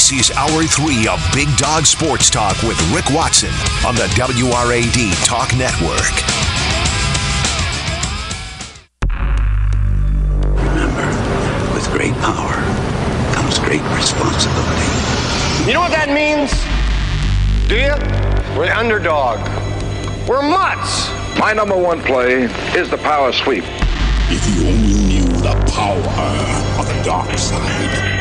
This is Hour 3 of Big Dog Sports Talk with Rick Watson on the WRAD Talk Network. Remember, with great power comes great responsibility. You know what that means? Do you? We're the underdog. We're mutts. My number one play is the power sweep. If you only knew the power of the dark side.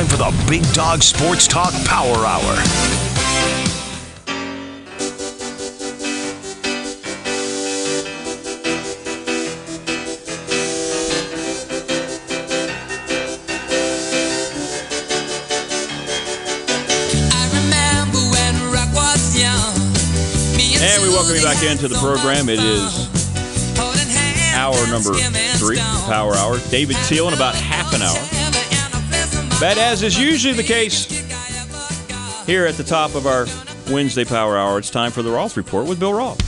Time for the Big Dog Sports Talk Power Hour. And we welcome you back into the program. It is hour number three, Power Hour. David Teel in about half an hour. But as is usually the case here at the top of our Wednesday Power Hour, it's time for the Roth Report with Bill Roth.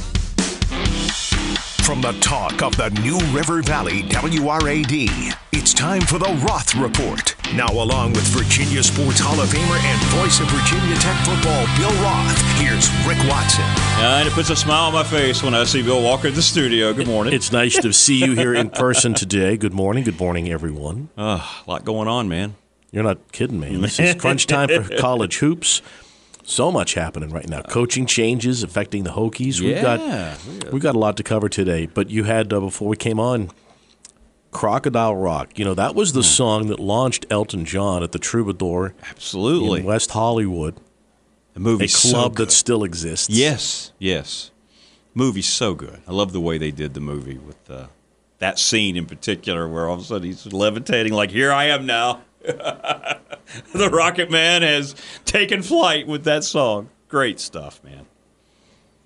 From the talk of the New River Valley WRAD, it's time for the Roth Report. Now, along with Virginia Sports Hall of Famer and voice of Virginia Tech football, Bill Roth, here's Rick Watson. And it puts a smile on my face when I see Bill walk in the studio. Good morning. It's nice to see you here in person today. Good morning. Good morning, everyone. Uh, a lot going on, man. You're not kidding me. This is crunch time for college hoops. So much happening right now. Coaching changes affecting the Hokies. We've Yeah. got we've got a lot to cover today. But you had uh, before we came on, Crocodile Rock. You know that was the song that launched Elton John at the Troubadour Absolutely. in West Hollywood, The a movie's so club good. that still exists. Yes, yes. Movie's so good. I love the way they did the movie with uh, that scene in particular, where all of a sudden he's levitating, like here I am now. the Rocket Man has taken flight with that song. Great stuff, man.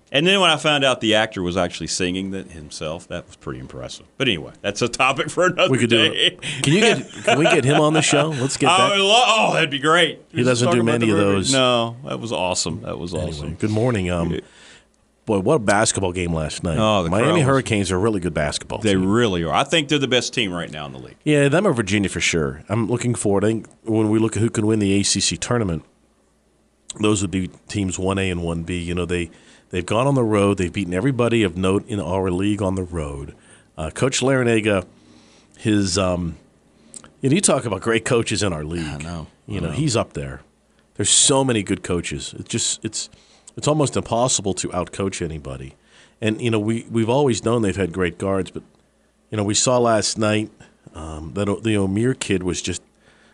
And then when I found out the actor was actually singing that himself, that was pretty impressive. But anyway, that's a topic for another We could do day. it. Can you get? Can we get him on the show? Let's get I that. lo- oh, that'd be great. He doesn't do many of those. No, that was awesome. That was awesome. Anyway, good morning. Um, boy, what a basketball game last night. Oh, the Miami Hurricanes are a really good basketball. They team. really are. I think they're the best team right now in the league. Yeah, them or Virginia for sure. I'm looking forward. I think when we look at who can win the ACC tournament, those would be teams 1A and 1B. You know, they they've gone on the road. They've beaten everybody of note in our league on the road. Uh, Coach Larrañaga, his um, you know, you talk about great coaches in our league. I know. You know, he's up there. There's so many good coaches. It's just it's it's almost impossible to outcoach anybody. And you know, we we've always known they've had great guards, but you know, we saw last night um, that o- the Omier kid was just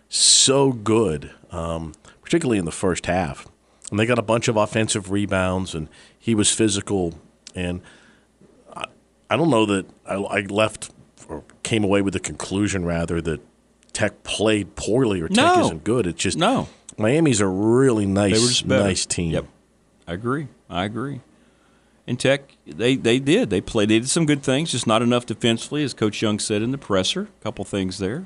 so good, um, particularly in the first half. And they got a bunch of offensive rebounds, and he was physical. And I, I don't know that I, I left or came away with the conclusion rather that Tech played poorly or Tech No. isn't good. It's just No. Miami's a really nice, They were just better. nice team. Yep. I agree. I agree. In Tech, they, they did. They played. They did some good things, just not enough defensively, as Coach Young said in the presser. A couple things there.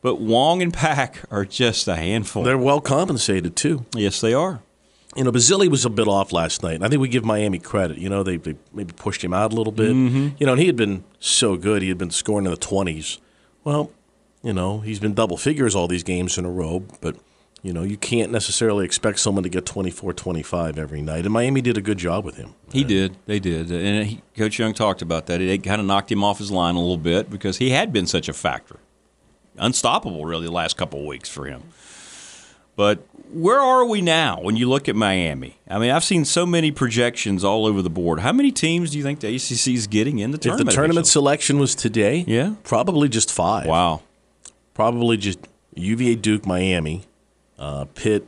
But Wong and Pack are just a handful. They're well compensated too. yes, they are. You know, Basile was a bit off last night. and I think we give Miami credit. You know, they, they maybe pushed him out a little bit. Mm-hmm. You know, and he had been so good. He had been scoring in the 20s. Well, you know, he's been double figures all these games in a row, but, you know, you can't necessarily expect someone to get 24 25 every night. And Miami did a good job with him. He did. They did. And he, Coach Young talked about that. It kind of knocked him off his line a little bit because he had been such a factor. Unstoppable, really, the last couple of weeks for him. But where are we now when you look at Miami? I mean, I've seen so many projections all over the board. How many teams do you think the ACC is getting in the tournament? If the tournament eventually? selection was today, Yeah. probably just five. Wow. Probably just UVA, Duke, Miami, uh, Pitt,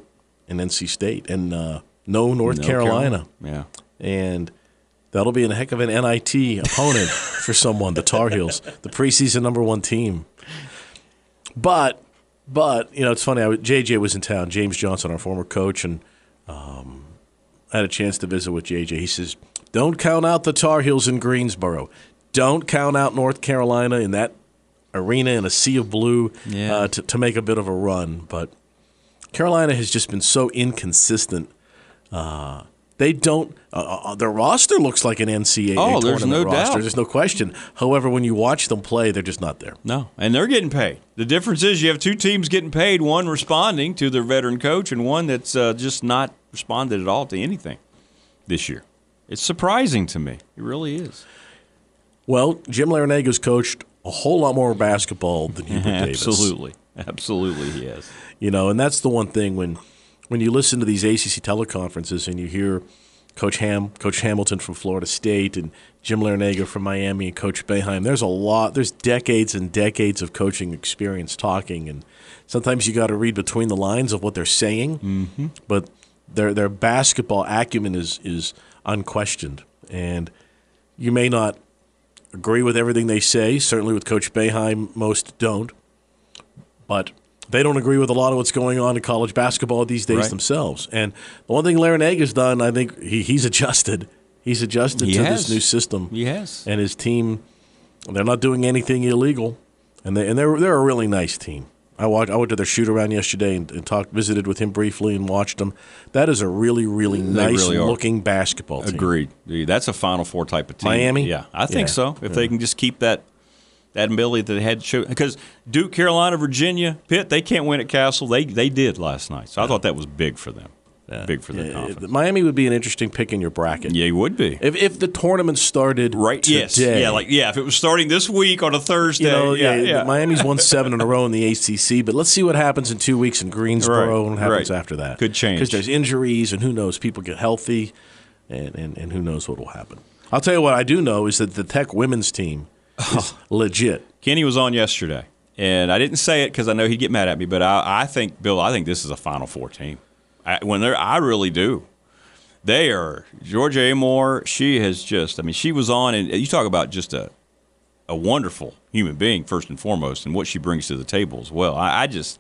and NC State and uh, no North No Carolina. Yeah. And that'll be a heck of an NIT opponent for someone, the Tar Heels, the preseason number one team. But, but you know, it's funny. I, JJ was in town. James Johnson, our former coach, and um, I had a chance to visit with JJ. He says, "Don't count out the Tar Heels in Greensboro. Don't count out North Carolina in that arena in a sea of blue Yeah. uh, to, to make a bit of a run." But Carolina has just been so inconsistent. Uh, they don't. Uh, uh, their roster looks like an NCAA Oh, there's tournament no roster. doubt. There's no question. However, when you watch them play, they're just not there. No, and they're getting paid. The difference is you have two teams getting paid, one responding to their veteran coach and one that's uh, just not responded at all to anything this year. It's surprising to me. It really is. Well, Jim Larrañaga's coached a whole lot more basketball than Hubert Davis. Absolutely. Absolutely, he is. You know, and that's the one thing when when you listen to these ACC teleconferences and you hear Coach Ham, Coach Hamilton from Florida State, and Jim Larrañaga from Miami, and Coach Boeheim. There's a lot. There's decades and decades of coaching experience talking, and sometimes you got to read between the lines of what they're saying. Mm-hmm. But their their basketball acumen is is unquestioned, and you may not agree with everything they say. Certainly, with Coach Boeheim, most don't but they don't agree with a lot of what's going on in college basketball these days Right. themselves. And the one thing Larry Larrañaga has done, I think he, he's adjusted. He's adjusted He to has. this new system. He has. And his team, they're not doing anything illegal, and they and they're they're a really nice team. I watched, I went to their shoot around yesterday and, and talked, visited with him briefly, and watched them. That is a really, really nice really looking basketball team. Agreed. That's a Final Four type of team. Miami? Yeah, I think Yeah. so. If they can just keep that that ability that they had to show, because Duke, Carolina, Virginia, Pitt, they can't win at Cassell. They they did last night, so I thought that was big for them. Big for their Yeah, confidence. Miami would be an interesting pick in your bracket. Yeah, it would be. If, if the tournament started Right? today, Yes. Yeah. Like yeah. If it was starting this week on a Thursday, You know, yeah, yeah, yeah. Miami's won seven in a row in the ACC, but let's see what happens in two weeks in Greensboro Right, and what happens right. after that. Could change. because there's injuries and who knows, people get healthy, and, and, and who knows what will happen. I'll tell you what I do know is that the Tech women's team is legit. Kenny was on yesterday, and I didn't say it because I know he'd get mad at me. But I, I think Bill, I think this is a Final Four team. I, when they're, I really do. They are Georgia Amoore. She has just, I mean, she was on, and you talk about just a a wonderful human being first and foremost, and what she brings to the table as well. I, I just,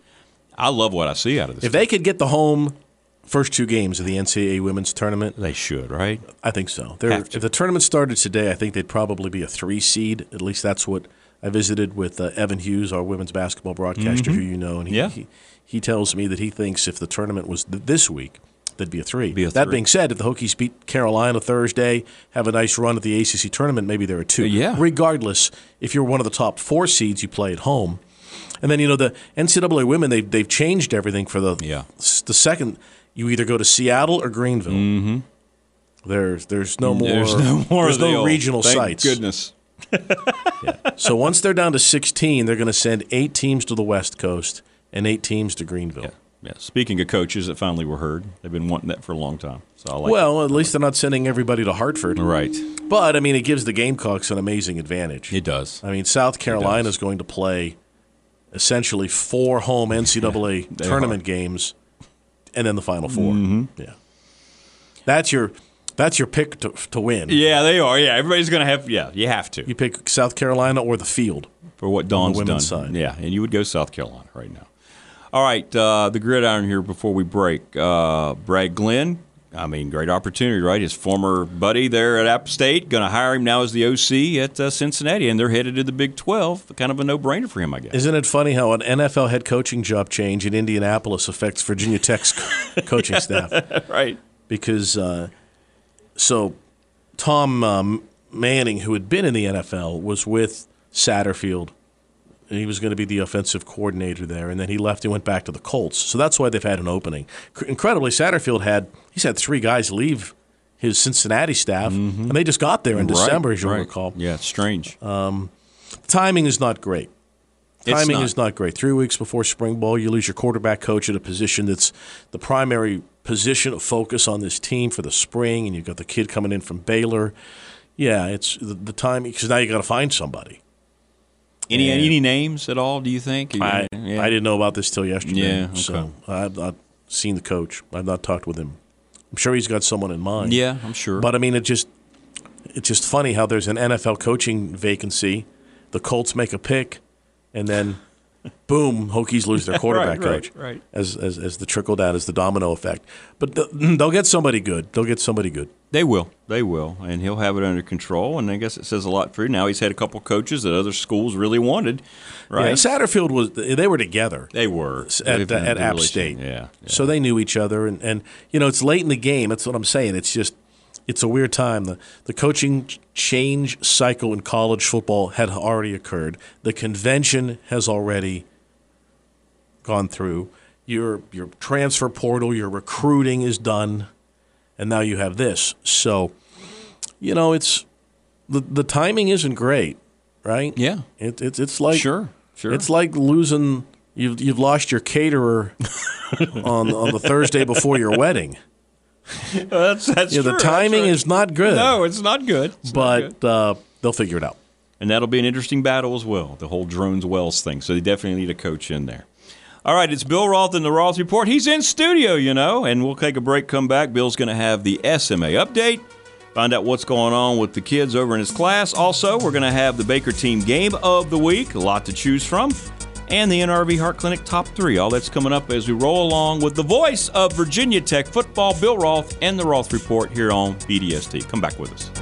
I love what I see out of this. If they could get the home first two games of the NCAA women's tournament, they should, right? I think so. If the tournament started today, I think they'd probably be a three seed. At least that's what I visited with uh, Evan Hughes, our women's basketball broadcaster, Mhm. who you know, and he, Yeah. he he tells me that he thinks if the tournament was th- this week, they'd be a three. Be a that three. being said, if the Hokies beat Carolina Thursday, have a nice run at the ACC tournament, maybe they're a two. Yeah. Regardless, if you're one of the top four seeds, you play at home. And then you know the NCAA women they've they've changed everything for the Yeah. the second. You either go to Seattle or Greenville. Mm-hmm. There's there's no more There's no more. there's of the no old- regional Thank sites. Goodness. So once they're down to 16, they're going to send eight teams to the West Coast and eight teams to Greenville. Yeah. Yeah. Speaking of coaches that finally were heard, they've been wanting that for a long time. So I like. Well, at least they're not sending everybody to Hartford. right. But I mean, it gives the Gamecocks an amazing advantage. It does. I mean, South Carolina is going to play essentially four home NCAA tournament are. games, and then the Final 4 Mm-hmm. Yeah, that's your that's your pick to, to win. Yeah, they are. Yeah, everybody's going to have. Yeah, you have to You pick South Carolina or the field. for what Dawn's done. side. Yeah, and you would go South Carolina right now. All right, uh, the gridiron here before we break. Uh, Brad Glenn. I mean, great opportunity, right? His former buddy there at App State going to hire him now as the OC at uh, Cincinnati, and they're headed to the Big Twelve. Kind of a no-brainer for him, I guess. Isn't it funny how an NFL head coaching job change in Indianapolis affects Virginia Tech's coaching staff? right. Because uh, so Tom um, Manning, who had been in the NFL, was with Satterfield. And he was going to be the offensive coordinator there, and then he left and went back to the Colts. So that's why they've had an opening. Incredibly, Satterfield had he's had three guys leave his Cincinnati staff, and they just got there in Mm-hmm. Right, December, as you'll right. recall. Yeah, it's strange. Timing is not great. It's Timing not. is not great. Three weeks before spring ball, you lose your quarterback coach at a position that's the primary position of focus on this team for the spring, and you've got the kid coming in from Baylor. Yeah, it's the, the timing because now you got to find somebody. Any and- any names at all? Do you think? I, Yeah. I didn't know about this till yesterday. Yeah, okay. So I, I, seen the coach. I've not talked with him. I'm sure he's got someone in mind. Yeah, I'm sure. But I mean, it just it's just funny how there's an NFL coaching vacancy. The Colts make a pick, and then boom, Hokies lose their quarterback Right, right, coach. right. As, as as the trickle down, as the domino effect. But th- they'll get somebody good. They'll get somebody good. They will. They will. And he'll have it under control. And I guess it says a lot for you. Now he's had a couple coaches that other schools really wanted, right? Yeah, Satterfield was. They were together. they were. at, They've at App State. Yeah. yeah. So they knew each other, and, and you know it's late in the game. That's what I'm saying. It's just it's a weird time. The the coaching change cycle in college football had already occurred. The convention has already gone through. Your your transfer portal, your recruiting is done, and now you have this. So, you know, it's the the timing isn't great, right? Yeah. It, it's it's like Sure, sure. It's like losing. You've you've lost your caterer on on the Thursday before your wedding. that's that's Yeah, the true. That's timing right. is not good. No, it's not good. It's not good. but uh, they'll figure it out. And that'll be an interesting battle as well, the whole Drones Wells thing. So they definitely need a coach in there. All right, it's Bill Roth in the Roth Report. He's in studio, you know, and we'll take a break, come back. Bill's going to have the SMA update, find out what's going on with the kids over in his class. Also, we're going to have the Baker Team Game of the Week, a lot to choose from, and the NRV Heart Clinic Top 3. All that's coming up as we roll along with the voice of Virginia Tech football, Bill Roth, and the Roth Report here on BDST. Come back with us.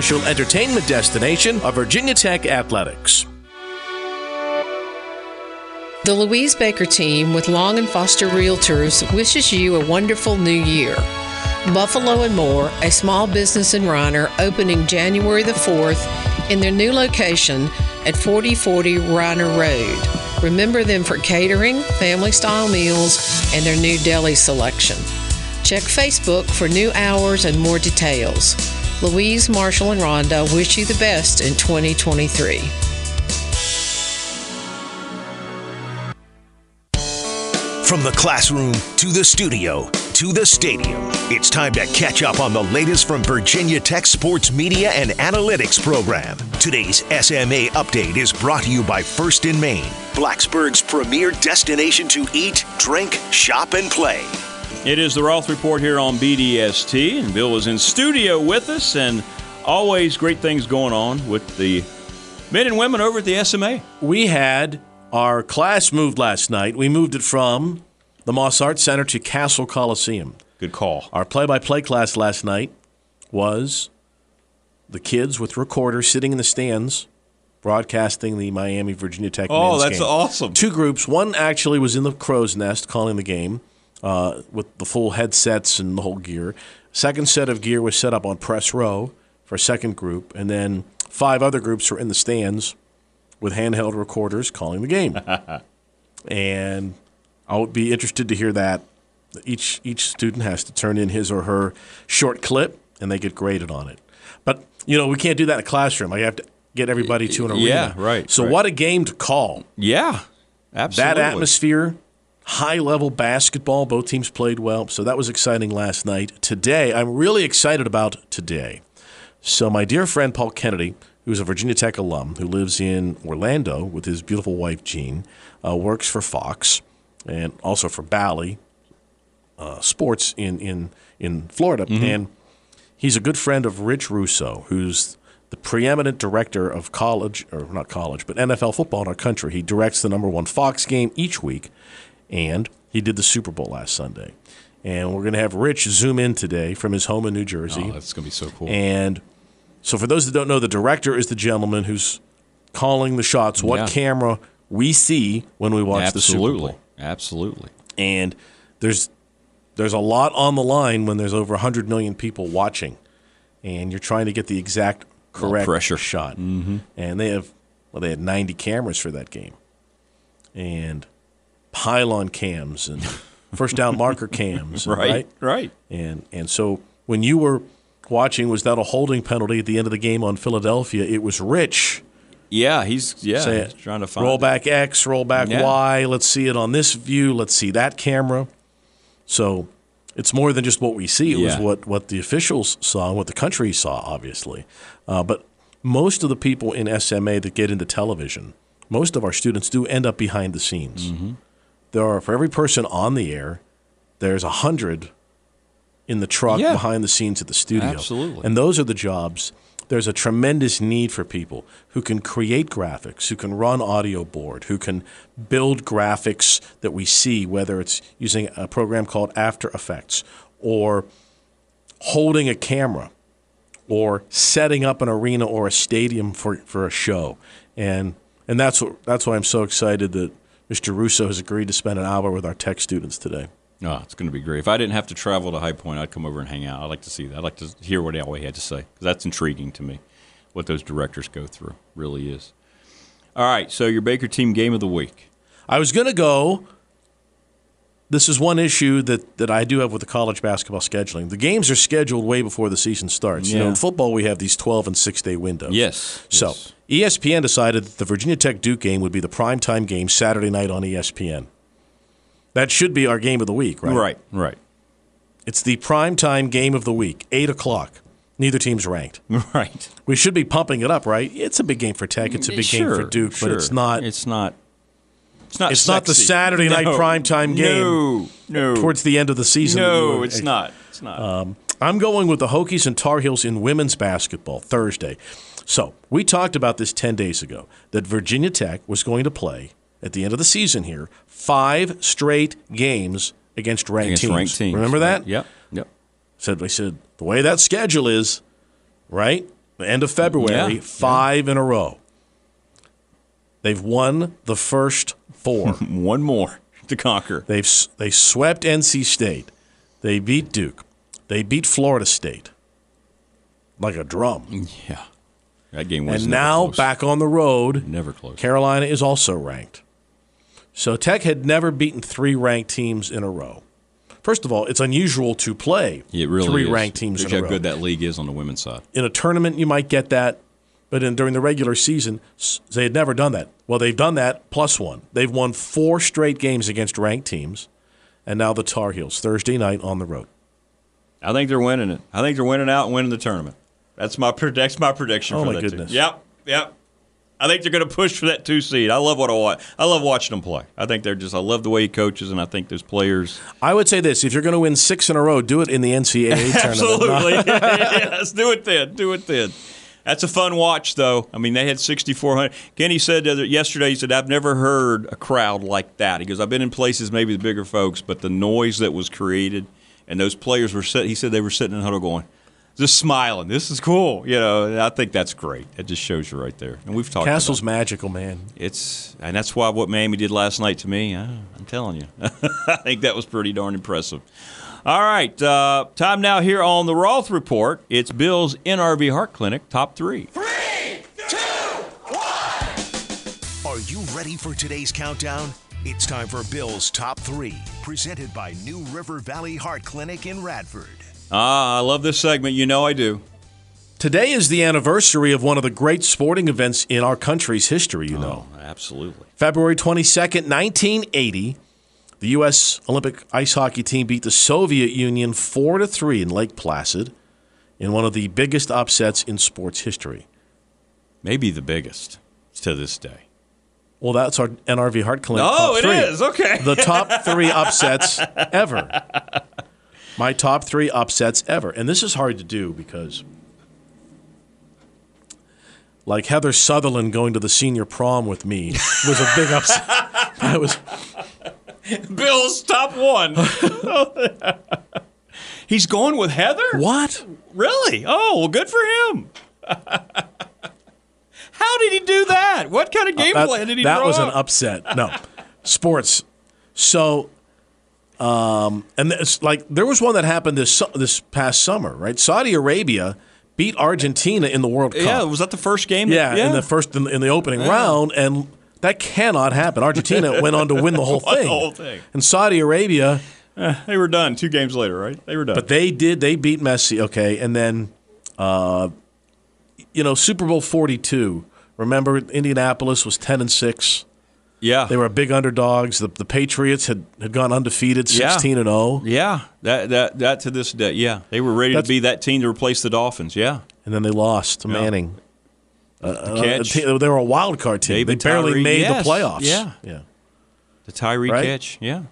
entertainment destination of Virginia Tech Athletics. The Louise Baker team with Long and Foster Realtors wishes you a wonderful new year. Buffalo and More, a small business in Riner, opening January the 4th in their new location at 4040 Riner Road. Remember them for catering, family style meals, and their new deli selection. Check Facebook for new hours and more details. Louise, Marshall, and Rhonda wish you the best in 2023. From the classroom to the studio to the stadium, it's time to catch up on the latest from Virginia Tech Sports Media and Analytics program. Today's SMA update is brought to you by First & Main, Blacksburg's premier destination to eat, drink, shop, and play. It is the Roth Report here on BDST, and Bill is in studio with us, and always great things going on with the men and women over at the SMA. We had our class moved last night. We moved it from the Moss Arts Center to Cassell Coliseum. Good call. Our play by play class last night was the kids with recorders sitting in the stands broadcasting the Miami Virginia Tech Oh, that's game. awesome. Two groups. One actually was in the crow's nest calling the game uh, with the full headsets and the whole gear. Second set of gear was set up on press row for a second group, and then five other groups were in the stands with handheld recorders calling the game. and I would be interested to hear that. Each each student has to turn in his or her short clip, and they get graded on it. But you know, we can't do that in a classroom. I have to get everybody to an arena. Yeah, right, So right. what a game to call! Yeah, absolutely. That atmosphere, high level basketball. Both teams played well, so that was exciting last night. Today, I'm really excited about today. So my dear friend Paul Kennedy, who's a Virginia Tech alum who lives in Orlando with his beautiful wife Jean, uh, works for Fox and also for Bally uh, Sports in in in Florida, and he's a good friend of Rich Russo, who's the preeminent director of college, or not college, but NFL football in our country. He directs the number one Fox game each week, and he did the Super Bowl last Sunday. And we're going to have Rich zoom in today from his home in New Jersey. Oh, that's going to be so cool. And so, for those that don't know, the director is the gentleman who's calling the shots, what Yeah. camera we see when we watch the Super absolutely, Bowl. absolutely. And there's there's a lot on the line when there's over 100 million people watching, and you're trying to get the exact correct pressure. shot. Mm-hmm. And they have well, they had 90 cameras for that game. and pylon cams and first down marker cams, Right, right? right. And and so when you were watching, was that a holding penalty at the end of the game on Philadelphia? It was Rich. Yeah, he's yeah he's trying to find roll it. back X, roll back Yeah. Y. Let's see it on this view. Let's see that camera. So it's more than just what we see. It was what, what the officials saw and what the country saw, obviously. Uh, but most of the people in SMA that get into television, most of our students do end up behind the scenes. Mm-hmm. There are for every person on the air, there's a hundred in the truck Yeah. behind the scenes at the studio. Absolutely. And those are the jobs. There's a tremendous need for people who can create graphics, who can run audio board, who can build graphics that we see, whether it's using a program called After Effects or holding a camera or setting up an arena or a stadium for, for a show. And and that's what that's why I'm so excited that Mr. Russo has agreed to spend an hour with our tech students today. Oh, it's going to be great. If I didn't have to travel to High Point, I'd come over and hang out. I'd like to see that. I'd like to hear what Elway had to say because that's intriguing to me. What those directors go through really is. All right, so your Baker team game of the week. I was going to go. This is one issue that, that I do have with the college basketball scheduling. The games are scheduled way before the season starts. You know, Yeah. in football, we have these 12 and 6 day windows. Yes, So yes. ESPN decided that the Virginia Tech Duke game would be the primetime game Saturday night on ESPN. That should be our game of the week, right? Right, right, It's the primetime game of the week, 8 o'clock. Neither team's ranked. right. We should be pumping it up, right? It's a big game for Tech. It's a big game for Sure, Duke, but it's not. It's not. It's not. It's not the sexy. Saturday night No, primetime game. No, no. Towards the end of the season. no, were- it's not. It's not. Um, I'm going with the Hokies and Tar Heels in women's basketball Thursday. So we talked about this 10 days ago that Virginia Tech was going to play at the end of the season here five straight games against ranked Against teams. ranked teams. Remember that? Yep. Yep. Said I said the way that schedule is, right? The end of February, Yeah, five in a row. They've won the first four. One more to conquer. They've they swept NC State. They beat Duke. They beat Florida State. Like a drum. Yeah. That game was And now close. back on the road. Never close. Carolina is also ranked. So Tech had never beaten three ranked teams in a row. First of all, it's unusual to play It really three is. ranked teams in a how good that league is on the women's side. in a tournament, you might get that, but in, during the regular season, they had never done that. Well, they've done that plus one. They've won four straight games against ranked teams, and now the Tar Heels Thursday night on the road. I think they're winning it. I think they're winning out and winning the tournament. That's my that's my prediction. Oh, for my that team. goodness. Yep, yep. I think they're going to push for that two seed. I love what I watch. I love watching them play. I think they're just. I love the way he coaches, and I think those players. I would say this: if you're going to win six in a row, do it in the NCAA tournament. Absolutely. yes, do it then. Do it then. That's a fun watch, though. I mean, they had 6,400. Kenny said yesterday, he said, I've never heard a crowd like that. He goes, I've been in places, maybe the bigger folks, but the noise that was created, and those players were sitting, he said they were sitting in the huddle going, just smiling. This is cool. You know, I think that's great. It just shows you right there. And we've talked Cassell's magical, man. it's, and that's why what Miami did last night to me, uh, I'm telling you, I think that was pretty darn impressive. All right, uh, time now here on the Roth Report. It's Bill's NRV Heart Clinic top three. Three, two, one. Are you ready for today's countdown? It's time for Bill's Top 3, presented by New River Valley Heart Clinic in Radford. Ah, I love this segment. You know I do. Today is the anniversary of one of the great sporting events in our country's history. You know, Absolutely. February 22nd, 1980, the U.S. Olympic ice hockey team beat the Soviet Union 4 to 3 in Lake Placid in one of the biggest upsets in sports history. Maybe the biggest to this day. Well, that's our NRV Heart Clinic. Oh, it is. Okay. The top three upsets ever. My top three upsets ever. And this is hard to do because, like Heather Sutherland going to the senior prom with me was a big upset. That was Bill's top one. He's going with Heather? what? Really? Oh, well, good for him. How did he do that? What kind of game That, plan did he do? that draw was an upset. No, sports. So, um, and it's like there was one that happened this this past summer, right? Saudi Arabia beat Argentina in the World Cup. Yeah, was that the first game? that- Yeah, in the first in, in the opening round, and That cannot happen. Argentina went on to win the whole Won the thing. whole thing. And Saudi Arabia, Eh, they were done two games later, right? They were done. but they did. They beat Messi. Okay, and then, uh, you know, Super Bowl forty two. Remember, Indianapolis was ten and six. yeah, They were big underdogs. The, the Patriots had, had gone undefeated, Yeah. sixteen and oh. zero, yeah. That that that to this day, yeah, they were ready That's- to be that team to replace the Dolphins. Yeah, and then they lost to Yeah. Manning. Uh, team- they were a wild card team. David they barely Tyree, made yes, the playoffs. yeah. yeah. the Tyree Right? catch. Yeah,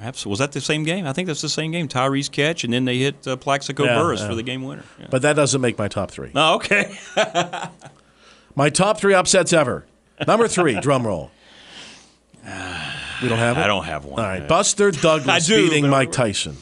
absolutely. Was that the same game? I think that's the same game. Tyree's catch, and then they hit uh, Plaxico Yeah, Burress yeah. for the game winner. Yeah. But that doesn't make my top three. Oh, okay. My top three upsets ever. Number three, drum roll. We don't have it. I don't have one. All right, Buster Douglas beating Mike Tyson.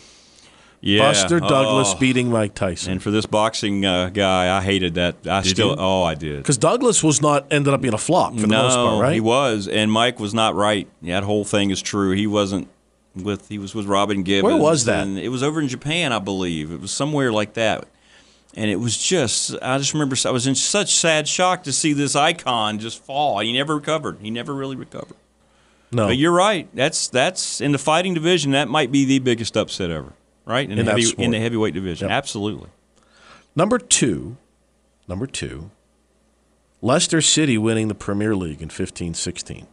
Yeah. Buster Douglas Oh. beating Mike Tyson. And for this boxing uh, guy, I hated that. I Did still, you? oh, I did. Because Douglas was not ended up being a flop for the no, most part, right? he was, and Mike was not right. That whole thing is true. He wasn't with. He was with Robin Givens. was that? And it was over in Japan, I believe. It was somewhere like that. And it was just, I just remember, I was in such sad shock to see this icon just fall. He never recovered. He never really recovered. no, But you're right. That's that's in the fighting division. That might be the biggest upset ever, right? In, In the, heavy, in the heavyweight division, Yep. absolutely. number two, number two, Leicester City winning the Premier League in 15-16.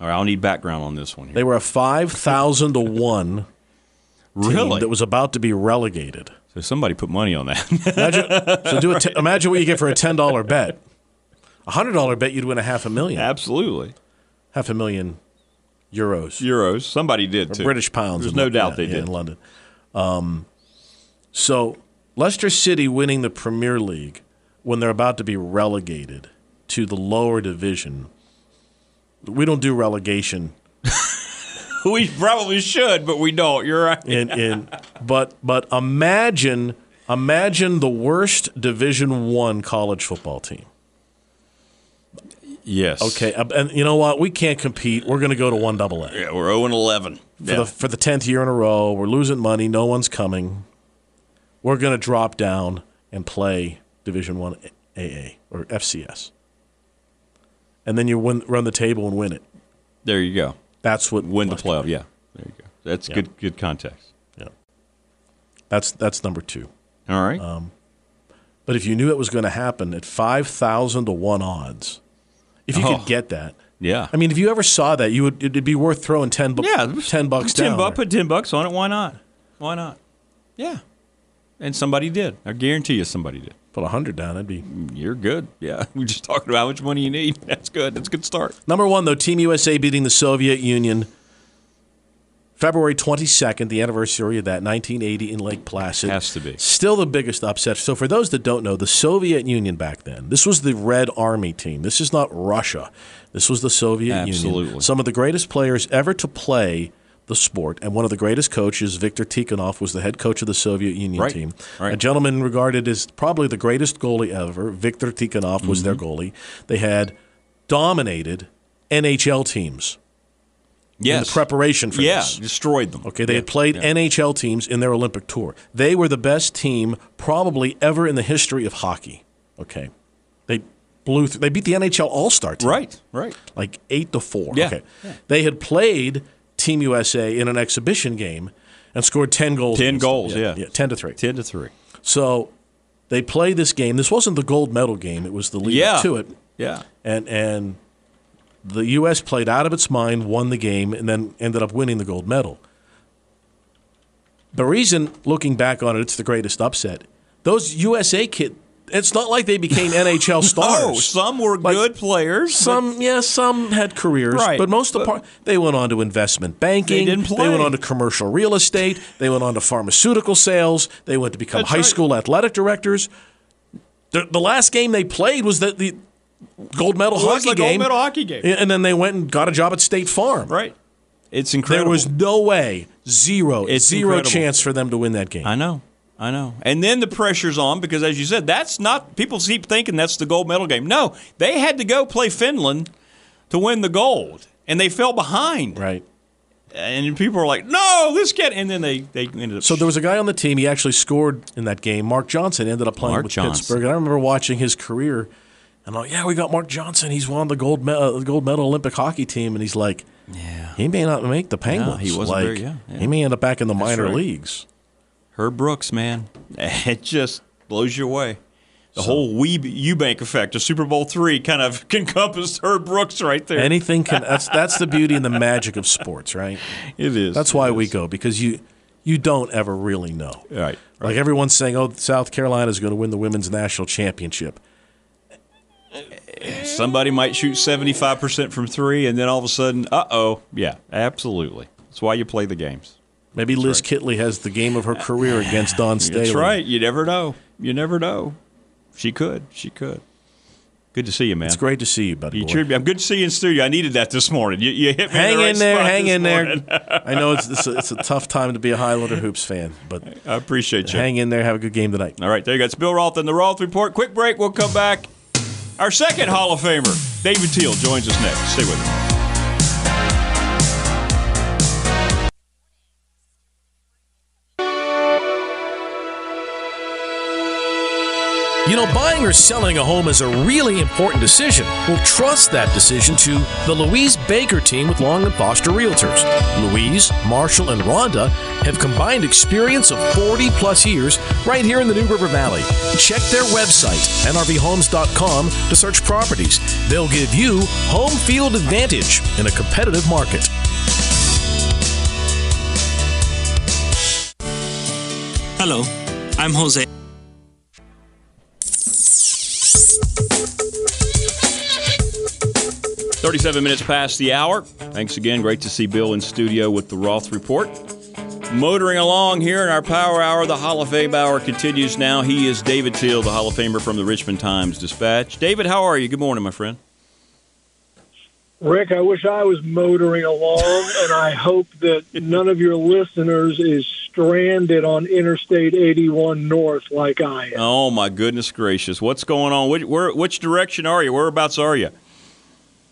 All right, I'll need background on this one. Here. They were a five thousand to one team really? that was about to be relegated. so somebody put money on that. Imagine, so do a t- imagine what you get for a ten dollar bet. A hundred dollar bet, you'd win a half a million. absolutely. Half a million euros. Euros. Somebody did too. British pounds. There's no doubt they yeah, did. in London. Um, so Leicester City winning the Premier League when they're about to be relegated to the lower division. We don't do relegation We probably should, but we don't. You're right. in, in but but imagine imagine the worst Division One college football team. Yes. Okay, uh, and you know what? We can't compete. We're going to go to one double A. Yeah, we're 0 and 11. for Yeah. the for the tenth year in a row. We're losing money. No one's coming. We're going to drop down and play Division One AA or FCS, and then you win, run the table and win it. there you go. That's what Win the playoff. Yeah. There you go. That's Yeah. good. Good context. Yeah, that's that's number two. All right. Um, But if you knew it was going to happen at five thousand to one odds, if you Oh. could get that, yeah. I mean, if you ever saw that, you would it'd be worth throwing ten bu- yeah. ten bucks Ten down. bucks. Put ten bucks on it. Why not? Why not? Yeah. And somebody did. I guarantee you, somebody did. Put a hundred down. That'd be You're good. Yeah. We're just talking about how much money you need. That's good. That's a good start. Number one, though, Team USA beating the Soviet Union February 22nd, the anniversary of that, 1980 in Lake Placid. Has to be. Still the biggest upset. So, for those that don't know, the Soviet Union back then, this was the Red Army team. This is not Russia. This was the Soviet Union. Absolutely. Some of the greatest players ever to play the sport, and one of the greatest coaches, Viktor Tikhonov, was the head coach of the Soviet Union Right. team. Right. A gentleman regarded as probably the greatest goalie ever. Viktor Tikhonov was Mm-hmm. their goalie. They had dominated NHL teams in Yes. the preparation for yeah. this. Destroyed them. Okay, they Yeah. had played Yeah. NHL teams in their Olympic tour. They were the best team probably ever in the history of hockey. Okay, they blew. Th- they beat the NHL All Star team. Right. Right. like eight to four. Yeah. Okay, they had played Team USA in an exhibition game and scored ten goals. 10 goals, yeah. yeah, ten to three. Ten to three. So they play this game. This wasn't the gold medal game. It was the lead up to it Yeah. and and the U.S. played out of its mind, won the game, and then ended up winning the gold medal. The reason, looking back on it, it's the greatest upset. Those USA kids, it's not like they became NHL stars. Oh, some were Like, good players. Some, yeah, some had careers, Right, but most of the part they went on to investment banking. They didn't play. went on to commercial real estate. They went on to pharmaceutical sales. They went to become That's high right. school athletic directors. The, the last game they played was the, the gold medal hockey the gold game. medal hockey game. And then they went and got a job at State Farm. Right. It's incredible. There was no way, zero, It's zero incredible. chance for them to win that game. I know. I know. And then the pressure's on because, as you said, that's not, people keep thinking that's the gold medal game. No, they had to go play Finland to win the gold, and they fell behind. Right. And people were like, no, this can't. And then they, they ended up. So there was a guy on the team. He actually scored in that game. Mark Johnson ended up playing Mark with Johnson. Pittsburgh, and I remember watching his career. And I'm like, yeah, we got Mark Johnson. He's won the gold me- uh, gold medal Olympic hockey team, and he's like, yeah, he may not make the Penguins. he wasn't like, very- yeah, yeah. He may end up back in the That's minor right. leagues. Herb Brooks, man, it just blows you away. The whole Weeb Ewbank effect, a Super Bowl three, kind of encompassed Herb Brooks right there. Anything can. That's that's the beauty and the magic of sports, right? It is. That's why we go because you you don't ever really know. Right. Like everyone's saying, oh, South Carolina is going to win the women's national championship. Somebody might shoot seventy five percent from three, and then all of a sudden, uh oh, yeah, absolutely. That's why you play the games. Maybe Liz Kitley has the game of her career against Dawn Staley. That's right. You never know. You never know. She could. She could. Good to see you, man. It's great to see you, buddy. You boy. me. I'm good to see you in studio. I needed that this morning. You, you hit me. Hang in, the right in there, hang in there. I know it's, it's, a, it's a tough time to be a Highlander hoops fan, but I appreciate you. hang in there. Have a good game tonight. All right, there you go. It's Bill Roth and the Roth Report. Quick break. We'll come back. Our second Hall of Famer, David Teel, joins us next. Stay with us. You know, buying or selling a home is a really important decision. We'll trust that decision to the Louise Baker team with Long and Foster Realtors. Louise, Marshall, and Rhonda have combined experience of 40 plus years right here in the New River Valley. Check their website, nrvhomes.com, to search properties. They'll give you home field advantage in a competitive market. Hello, I'm Jose. Thirty-seven minutes past the hour. Thanks again. Great to see Bill in studio with the Roth Report. Motoring along here in our Power Hour, the Hall of Fame Hour continues now. He is David Teel, the Hall of Famer from the Richmond Times Dispatch. David, how are you? Good morning, my friend. Rick, I wish I was motoring along, and I hope that none of your listeners is stranded on Interstate 81 North like I am. Oh my goodness gracious! What's going on? Which, where, which direction are you? Whereabouts are you?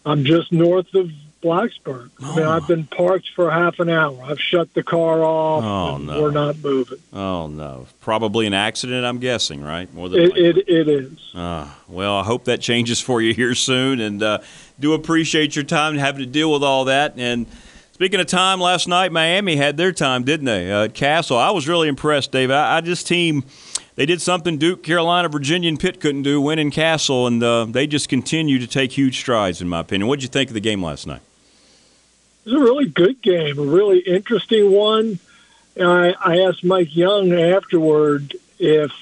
I'm just north of Blacksburg. I mean, I've been parked for half an hour. I've shut the car off. Oh, and no. We're not moving. Oh no! Probably an accident. I'm guessing, right? More than It, it, it is. Uh, well, I hope that changes for you here soon, and uh, do appreciate your time having to deal with all that. And speaking of time, last night Miami had their time, didn't they? Uh, at Cassell, I was really impressed, Dave. I, I this team, they did something Duke, Carolina, Virginia, and Pitt couldn't do, win in Cassell, and uh, they just continue to take huge strides, in my opinion. What did you think of the game last night? It was a really good game, a really interesting one. I, I asked Mike Young afterward if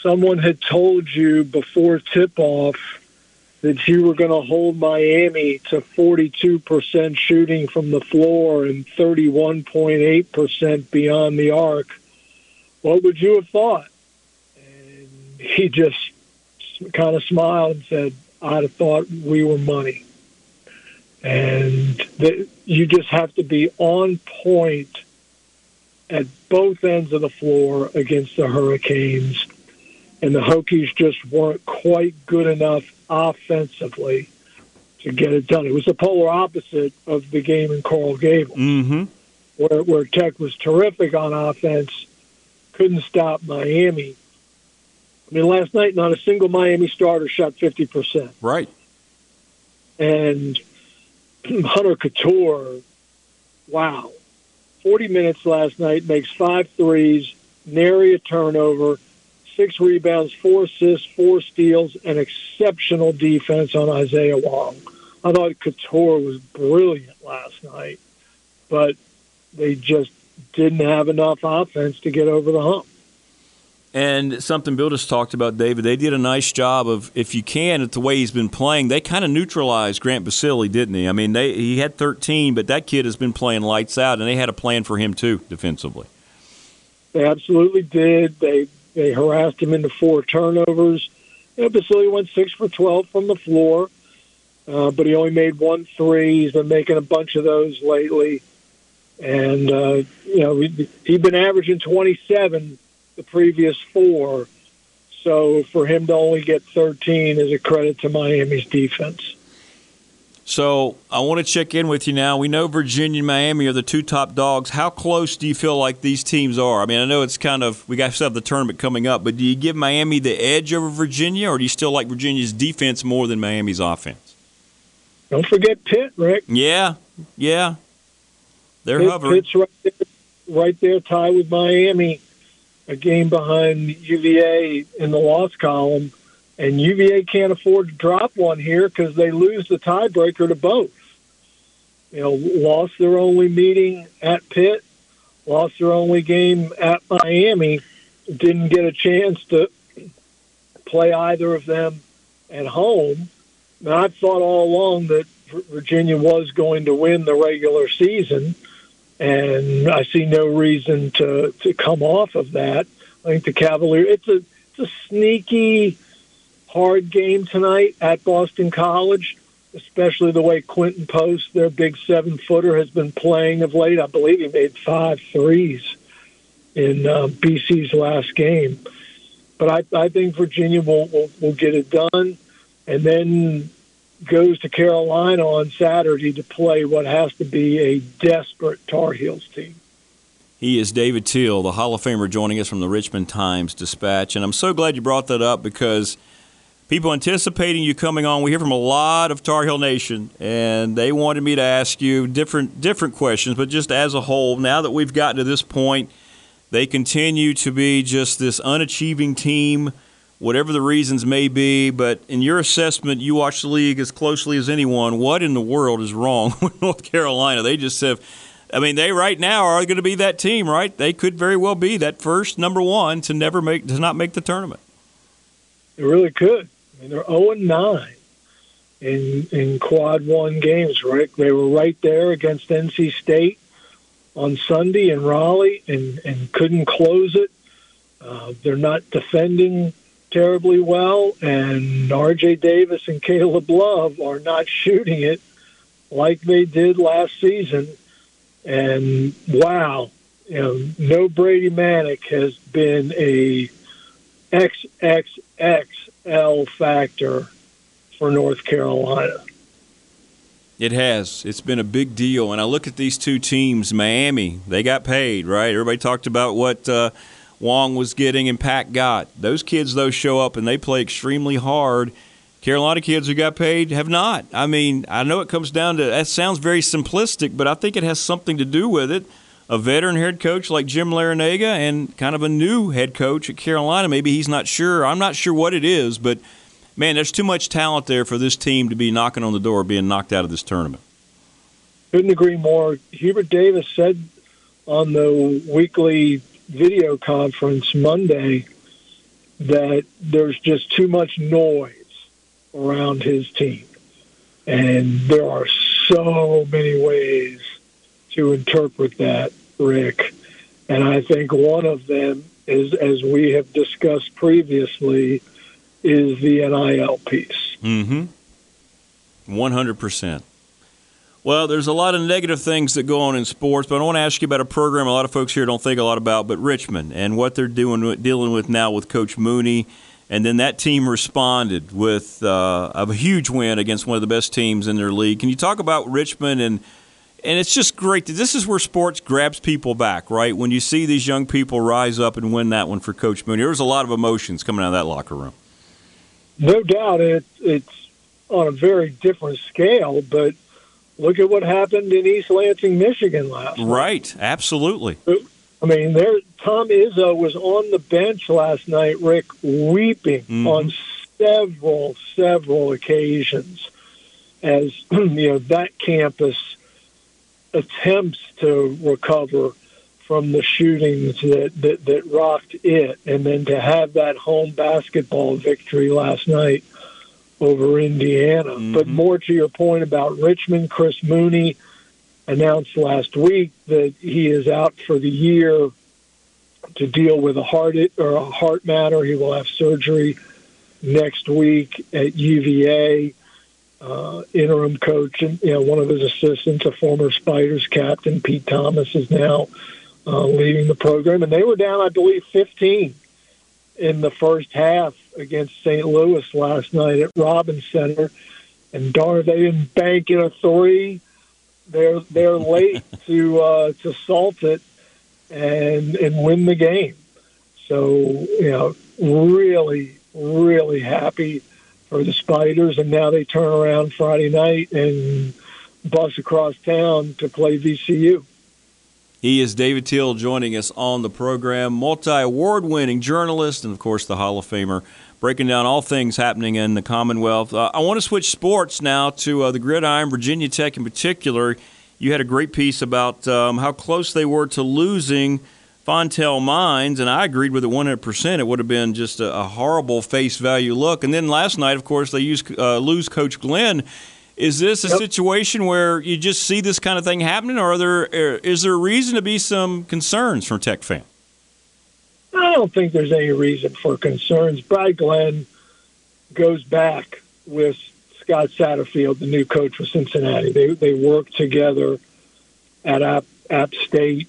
someone had told you before tip off that you were going to hold Miami to 42% shooting from the floor and 31.8% beyond the arc, what would you have thought? He just kind of smiled and said, I'd have thought we were money and that you just have to be on point at both ends of the floor against the Hurricanes. And the Hokies just weren't quite good enough offensively to get it done. It was the polar opposite of the game in Coral Gables, Mm-hmm. where, where Tech was terrific on offense, couldn't stop Miami. I mean, last night, not a single Miami starter shot 50%. Right. And Hunter Cattoor, wow. 40 minutes last night, makes five threes, nary a turnover, six rebounds, four assists, four steals, and exceptional defense on Isaiah Wong. I thought Cattoor was brilliant last night, but they just didn't have enough offense to get over the hump. And something Bill just talked about, David, they did a nice job of, if you can, at the way he's been playing, they kind of neutralized Grant Basile, didn't he? I mean, they he had 13, but that kid has been playing lights out, and they had a plan for him, too, defensively. They absolutely did. They they harassed him into four turnovers. Know, Basile went six for twelve from the floor, uh, but he only made one three. He's been making a bunch of those lately, and uh, you know he- he'd been averaging twenty seven the previous four. So for him to only get thirteen is a credit to Miami's defense. So I want to check in with you now. We know Virginia and Miami are the two top dogs. How close do you feel like these teams are? I mean, I know it's kind of we got to have the tournament coming up, but do you give Miami the edge over Virginia, or do you still like Virginia's defense more than Miami's offense? Don't forget Pitt, Rick. Yeah, yeah, they're Pitt, hovering. Pitt's right there, right there, tied with Miami, a game behind UVA in the loss column and UVA can't afford to drop one here because they lose the tiebreaker to both. You know, lost their only meeting at Pitt, lost their only game at Miami, didn't get a chance to play either of them at home. Now, I've thought all along that Virginia was going to win the regular season, and I see no reason to to come off of that. I think the Cavaliers. It's a it's a sneaky hard game tonight at Boston College, especially the way Quinten Post, their big seven footer, has been playing of late. I believe he made five threes in uh, BC's last game. But I, I think Virginia will, will, will get it done and then goes to Carolina on Saturday to play what has to be a desperate Tar Heels team. He is David Teel, the Hall of Famer, joining us from the Richmond Times Dispatch. And I'm so glad you brought that up because – people anticipating you coming on. We hear from a lot of Tar Heel Nation, and they wanted me to ask you different different questions, but just as a whole, now that we've gotten to this point, they continue to be just this unachieving team, whatever the reasons may be. But in your assessment, you watch the league as closely as anyone. What in the world is wrong with North Carolina? They just have. I mean, they right now are going to be that team, right? They could very well be that first number one to never make to not make the tournament. It really could. I mean, they're 0 and 9 in in quad one games, right? They were right there against NC State on Sunday in Raleigh and, and couldn't close it. Uh, they're not defending terribly well, and R.J. Davis and Caleb Love are not shooting it like they did last season. And wow, you know, no Brady Manek has been a XXX L factor for North Carolina. It has. It's been a big deal. And I look at these two teams, Miami, they got paid, right? Everybody talked about what uh, Wong was getting and Pack got. Those kids, though, show up and they play extremely hard. Carolina kids who got paid have not. I mean, I know it comes down to that sounds very simplistic, but I think it has something to do with it a veteran head coach like Jim Larrañaga and kind of a new head coach at Carolina. Maybe he's not sure. I'm not sure what it is, but man, there's too much talent there for this team to be knocking on the door, being knocked out of this tournament. Couldn't agree more. Hubert Davis said on the weekly video conference Monday that there's just too much noise around his team. And there are so many ways to interpret that, Rick. And I think one of them is, as we have discussed previously, is the NIL piece. Mm-hmm. One hundred percent. Well, there's a lot of negative things that go on in sports, but I want to ask you about a program a lot of folks here don't think a lot about, but Richmond and what they're doing, dealing with now with Coach Mooney, and then that team responded with uh, a huge win against one of the best teams in their league. Can you talk about Richmond and and it's just great. That this is where sports grabs people back, right? When you see these young people rise up and win that one for Coach Mooney, there was a lot of emotions coming out of that locker room. No doubt, it, it's on a very different scale, but look at what happened in East Lansing, Michigan last. Night. Right, night. absolutely. I mean, there Tom Izzo was on the bench last night, Rick, weeping mm-hmm. on several, several occasions as you know that campus attempts to recover from the shootings that, that, that rocked it, and then to have that home basketball victory last night over Indiana. Mm-hmm. But more to your point about Richmond, Chris Mooney announced last week that he is out for the year to deal with a heart or a heart matter. He will have surgery next week at UVA uh, interim coach and you know one of his assistants, a former Spiders captain, Pete Thomas, is now uh, leading the program, and they were down, I believe, 15 in the first half against St. Louis last night at Robins Center, and darn, they didn't bank in a three. They're they're late to uh, to salt it and and win the game. So you know, really, really happy for the Spiders, and now they turn around Friday night and bus across town to play VCU. He is David Teel joining us on the program, multi award winning journalist, and of course, the Hall of Famer, breaking down all things happening in the Commonwealth. Uh, I want to switch sports now to uh, the gridiron, Virginia Tech in particular. You had a great piece about um, how close they were to losing Fontel Mines, and I agreed with it 100%. It would have been just a, a horrible face value look. And then last night, of course, they used, uh, lose Coach Glenn. Is this a yep. situation where you just see this kind of thing happening, or there, er, is there reason to be some concerns from Tech fans? I don't think there's any reason for concerns. Brad Glenn goes back with Scott Satterfield, the new coach for Cincinnati. They they worked together at App, App State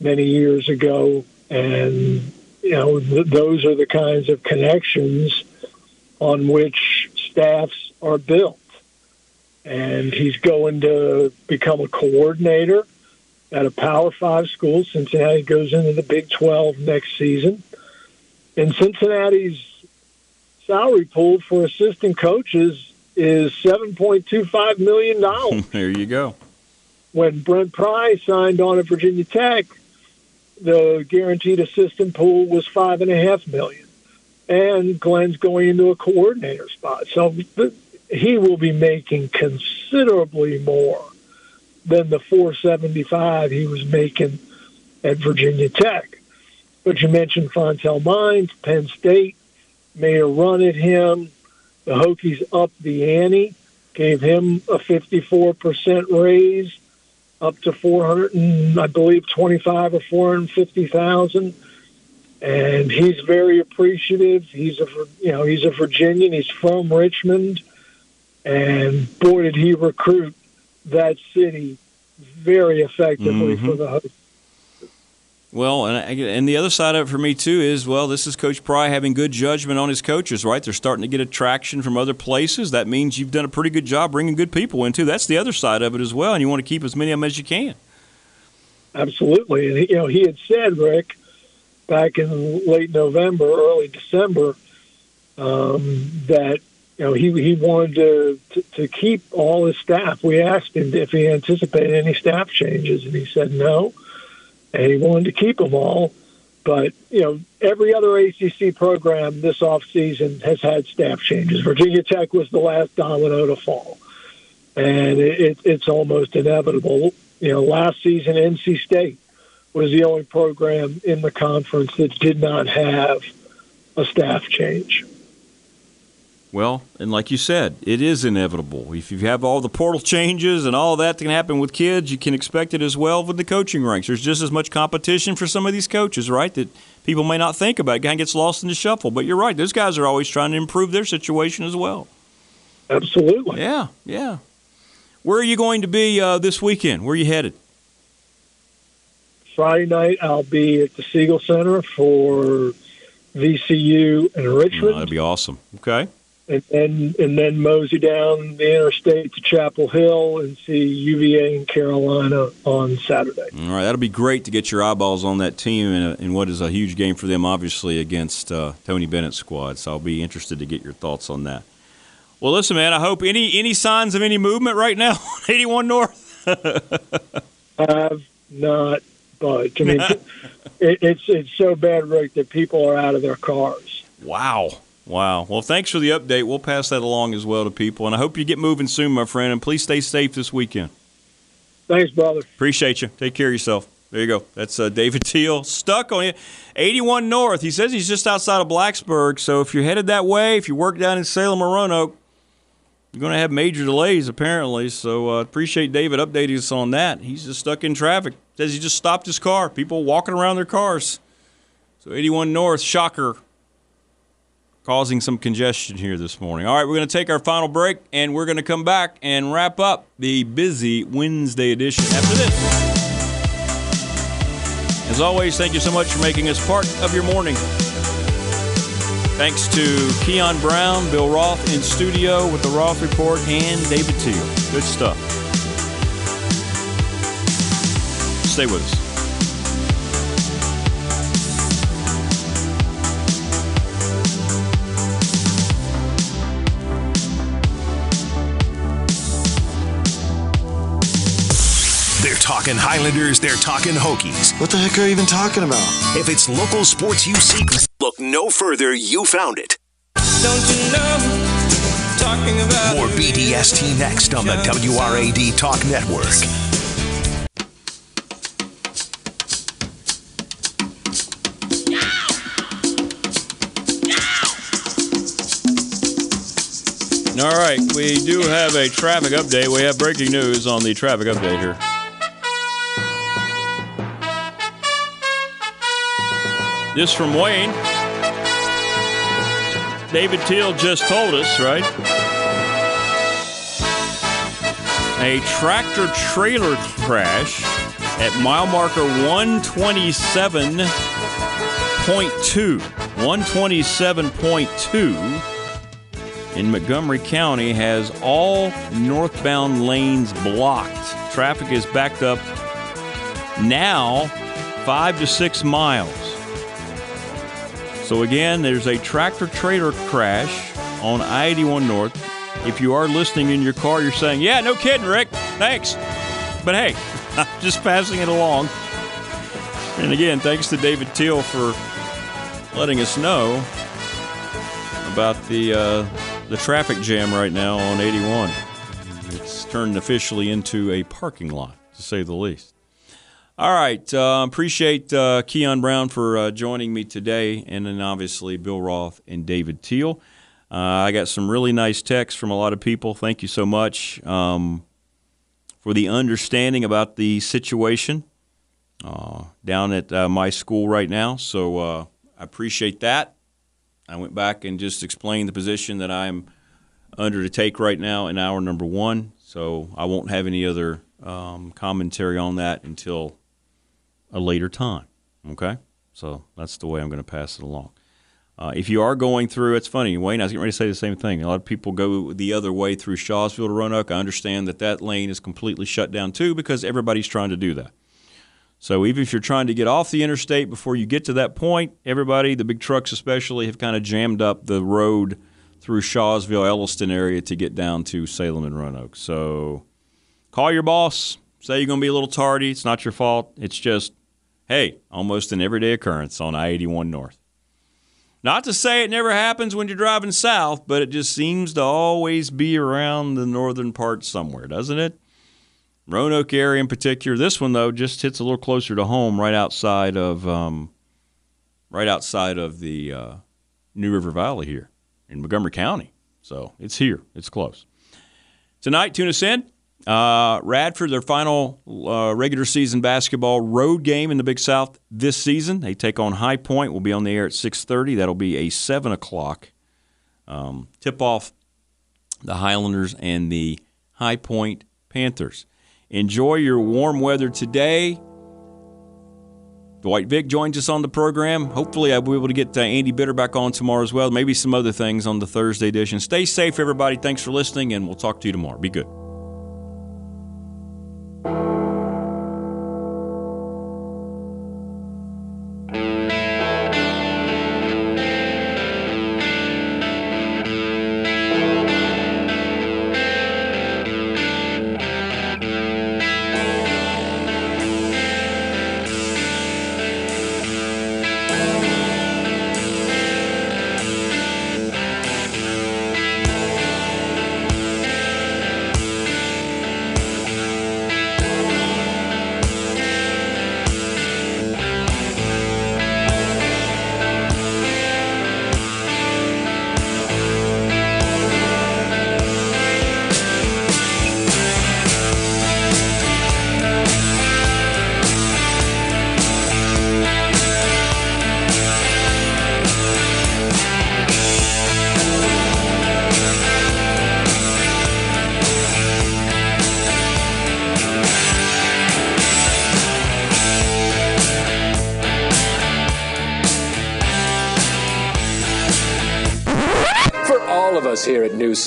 many years ago, and you know th- those are the kinds of connections on which staffs are built and he's going to become a coordinator at a Power Five school. Cincinnati goes into the Big 12 next season. And Cincinnati's salary pool for assistant coaches is $7.25 million. there you go. When Brent Pry signed on at Virginia Tech, the guaranteed assistant pool was five and a half million, and Glenn's going into a coordinator spot. So he will be making considerably more than the 475 he was making at Virginia Tech. But you mentioned Fontel Mines, Penn State made a run at him. The Hokies upped the ante, gave him a 54% raise up to 400 and I believe 25 or 450,000 and he's very appreciative. He's a you know, he's a Virginian, he's from Richmond and boy, did he recruit that city very effectively mm-hmm. for the host. Well, and, and the other side of it for me too is well, this is Coach Pry having good judgment on his coaches, right? They're starting to get attraction from other places. That means you've done a pretty good job bringing good people in too. That's the other side of it as well, and you want to keep as many of them as you can. Absolutely, and you know he had said Rick back in late November, early December, um, that you know, he he wanted to, to, to keep all his staff. We asked him if he anticipated any staff changes, and he said no, and he wanted to keep them all. But you know, every other ACC program this off season has had staff changes. Virginia Tech was the last domino to fall, and it, it, it's almost inevitable. You know, last season NC State was the only program in the conference that did not have a staff change. Well, and like you said, it is inevitable. If you have all the portal changes and all that can happen with kids, you can expect it as well with the coaching ranks. There's just as much competition for some of these coaches, right? That people may not think about. It kind of gets lost in the shuffle. But you're right; those guys are always trying to improve their situation as well. Absolutely. Yeah, yeah. Where are you going to be uh, this weekend? Where are you headed? Friday night, I'll be at the Siegel Center for VCU in Richmond. Oh, that'd be awesome. Okay and then and then mosey down the interstate to Chapel Hill and see UVA in Carolina on Saturday. All right, that'll be great to get your eyeballs on that team and in what is a huge game for them, obviously against uh, Tony Bennett's squad. So I'll be interested to get your thoughts on that. Well, listen, man. I hope any any signs of any movement right now 81 North. I've not budged. I mean, it, it's it's so bad, Rick, that people are out of their cars. Wow. Wow. Well, thanks for the update. We'll pass that along as well to people. And I hope you get moving soon, my friend. And please stay safe this weekend. Thanks, brother. Appreciate you. Take care of yourself. There you go. That's uh, David Teel stuck on you. 81 North. He says he's just outside of Blacksburg. So if you're headed that way, if you work down in Salem or Roanoke, you're going to have major delays apparently. So uh, appreciate David updating us on that. He's just stuck in traffic. Says he just stopped his car. People walking around their cars. So 81 North, shocker causing some congestion here this morning. All right, we're going to take our final break and we're going to come back and wrap up the busy Wednesday edition after this. As always, thank you so much for making us part of your morning. Thanks to Keon Brown, Bill Roth in studio with the Roth Report, and David Teel. Good stuff. Stay with us. Talking Highlanders, they're talking Hokies. What the heck are you even talking about? If it's local sports you seek, look no further, you found it. Don't you know? Talking about More BDST next on the WRAD Talk Network. All right, we do have a traffic update. We have breaking news on the traffic update here. This from Wayne. David Teel just told us, right? A tractor trailer crash at mile marker 127.2. 127.2 in Montgomery County has all northbound lanes blocked. Traffic is backed up now five to six miles. So, again, there's a tractor trailer crash on I 81 North. If you are listening in your car, you're saying, Yeah, no kidding, Rick. Thanks. But hey, I'm just passing it along. And again, thanks to David Teel for letting us know about the uh, the traffic jam right now on 81. It's turned officially into a parking lot, to say the least. All right. Uh, appreciate uh, Keon Brown for uh, joining me today, and then obviously Bill Roth and David Teel. Uh, I got some really nice texts from a lot of people. Thank you so much um, for the understanding about the situation uh, down at uh, my school right now. So I appreciate that. I went back and just explained the position that I'm under to take right now in hour number one. So I won't have any other um, commentary on that until a later time. Okay? So that's the way I'm going to pass it along. Uh, if you are going through, it's funny, Wayne, I was getting ready to say the same thing. A lot of people go the other way through Shawsville to Roanoke. I understand that that lane is completely shut down too because everybody's trying to do that. So even if you're trying to get off the interstate before you get to that point, everybody, the big trucks especially, have kind of jammed up the road through Shawsville, Elliston area to get down to Salem and Roanoke. So call your boss, say you're going to be a little tardy. It's not your fault. It's just, hey, almost an everyday occurrence on I 81 North. Not to say it never happens when you're driving south, but it just seems to always be around the northern part somewhere, doesn't it? Roanoke area in particular. This one though just hits a little closer to home, right outside of um, right outside of the uh, New River Valley here in Montgomery County. So it's here. It's close. Tonight, tune us in. Uh, Radford, their final uh, regular season basketball road game in the Big South this season. They take on High Point. We'll be on the air at 6:30. That'll be a seven o'clock um, tip off. The Highlanders and the High Point Panthers. Enjoy your warm weather today. Dwight Vick joins us on the program. Hopefully, I'll be able to get uh, Andy Bitter back on tomorrow as well. Maybe some other things on the Thursday edition. Stay safe, everybody. Thanks for listening, and we'll talk to you tomorrow. Be good.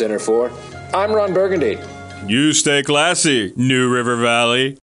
Center for. I'm Ron Burgundy. You stay classy, New River Valley.